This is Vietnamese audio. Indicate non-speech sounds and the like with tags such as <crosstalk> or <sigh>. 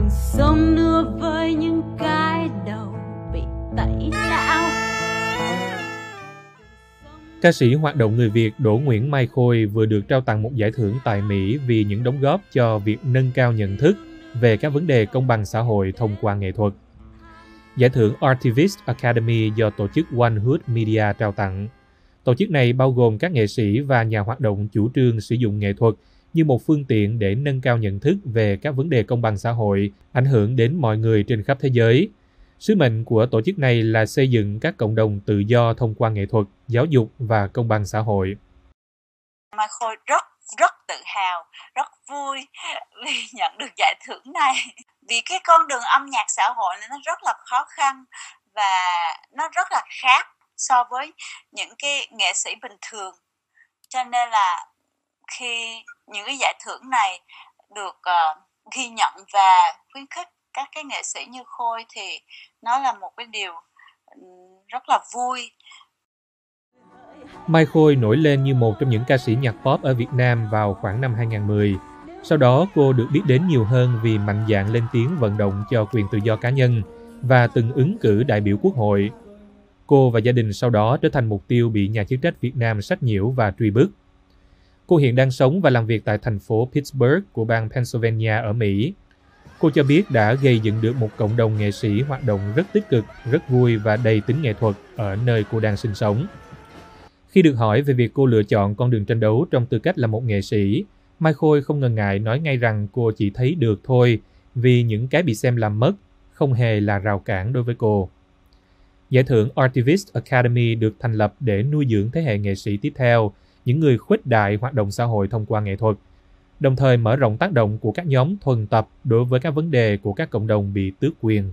đường sông nữa với những cái đầu bị tẩy não Ca sĩ hoạt động người Việt Đỗ Nguyễn Mai Khôi vừa được trao tặng một giải thưởng tại Mỹ vì những đóng góp cho việc nâng cao nhận thức về các vấn đề công bằng xã hội thông qua nghệ thuật. Giải thưởng Artivist Academy do tổ chức One Hood Media trao tặng. Tổ chức này bao gồm các nghệ sĩ và nhà hoạt động chủ trương sử dụng nghệ thuật như một phương tiện để nâng cao nhận thức về các vấn đề công bằng xã hội ảnh hưởng đến mọi người trên khắp thế giới. Sứ mệnh của tổ chức này là xây dựng các cộng đồng tự do thông qua nghệ thuật, giáo dục và công bằng xã hội. Mai Khôi rất rất tự hào, rất vui <laughs> vì nhận được giải thưởng này. Vì cái con đường âm nhạc xã hội này nó rất là khó khăn và nó rất là khác so với những cái nghệ sĩ bình thường. Cho nên là khi những cái giải thưởng này được uh, ghi nhận và khuyến khích các cái nghệ sĩ như Khôi thì nó là một cái điều rất là vui. Mai Khôi nổi lên như một trong những ca sĩ nhạc pop ở Việt Nam vào khoảng năm 2010. Sau đó cô được biết đến nhiều hơn vì mạnh dạn lên tiếng vận động cho quyền tự do cá nhân và từng ứng cử đại biểu quốc hội. Cô và gia đình sau đó trở thành mục tiêu bị nhà chức trách Việt Nam sách nhiễu và truy bức. Cô hiện đang sống và làm việc tại thành phố Pittsburgh của bang Pennsylvania ở Mỹ. Cô cho biết đã gây dựng được một cộng đồng nghệ sĩ hoạt động rất tích cực, rất vui và đầy tính nghệ thuật ở nơi cô đang sinh sống. Khi được hỏi về việc cô lựa chọn con đường tranh đấu trong tư cách là một nghệ sĩ, Mai Khôi không ngần ngại nói ngay rằng cô chỉ thấy được thôi vì những cái bị xem làm mất không hề là rào cản đối với cô. Giải thưởng Artivist Academy được thành lập để nuôi dưỡng thế hệ nghệ sĩ tiếp theo những người khuếch đại hoạt động xã hội thông qua nghệ thuật, đồng thời mở rộng tác động của các nhóm thuần tập đối với các vấn đề của các cộng đồng bị tước quyền.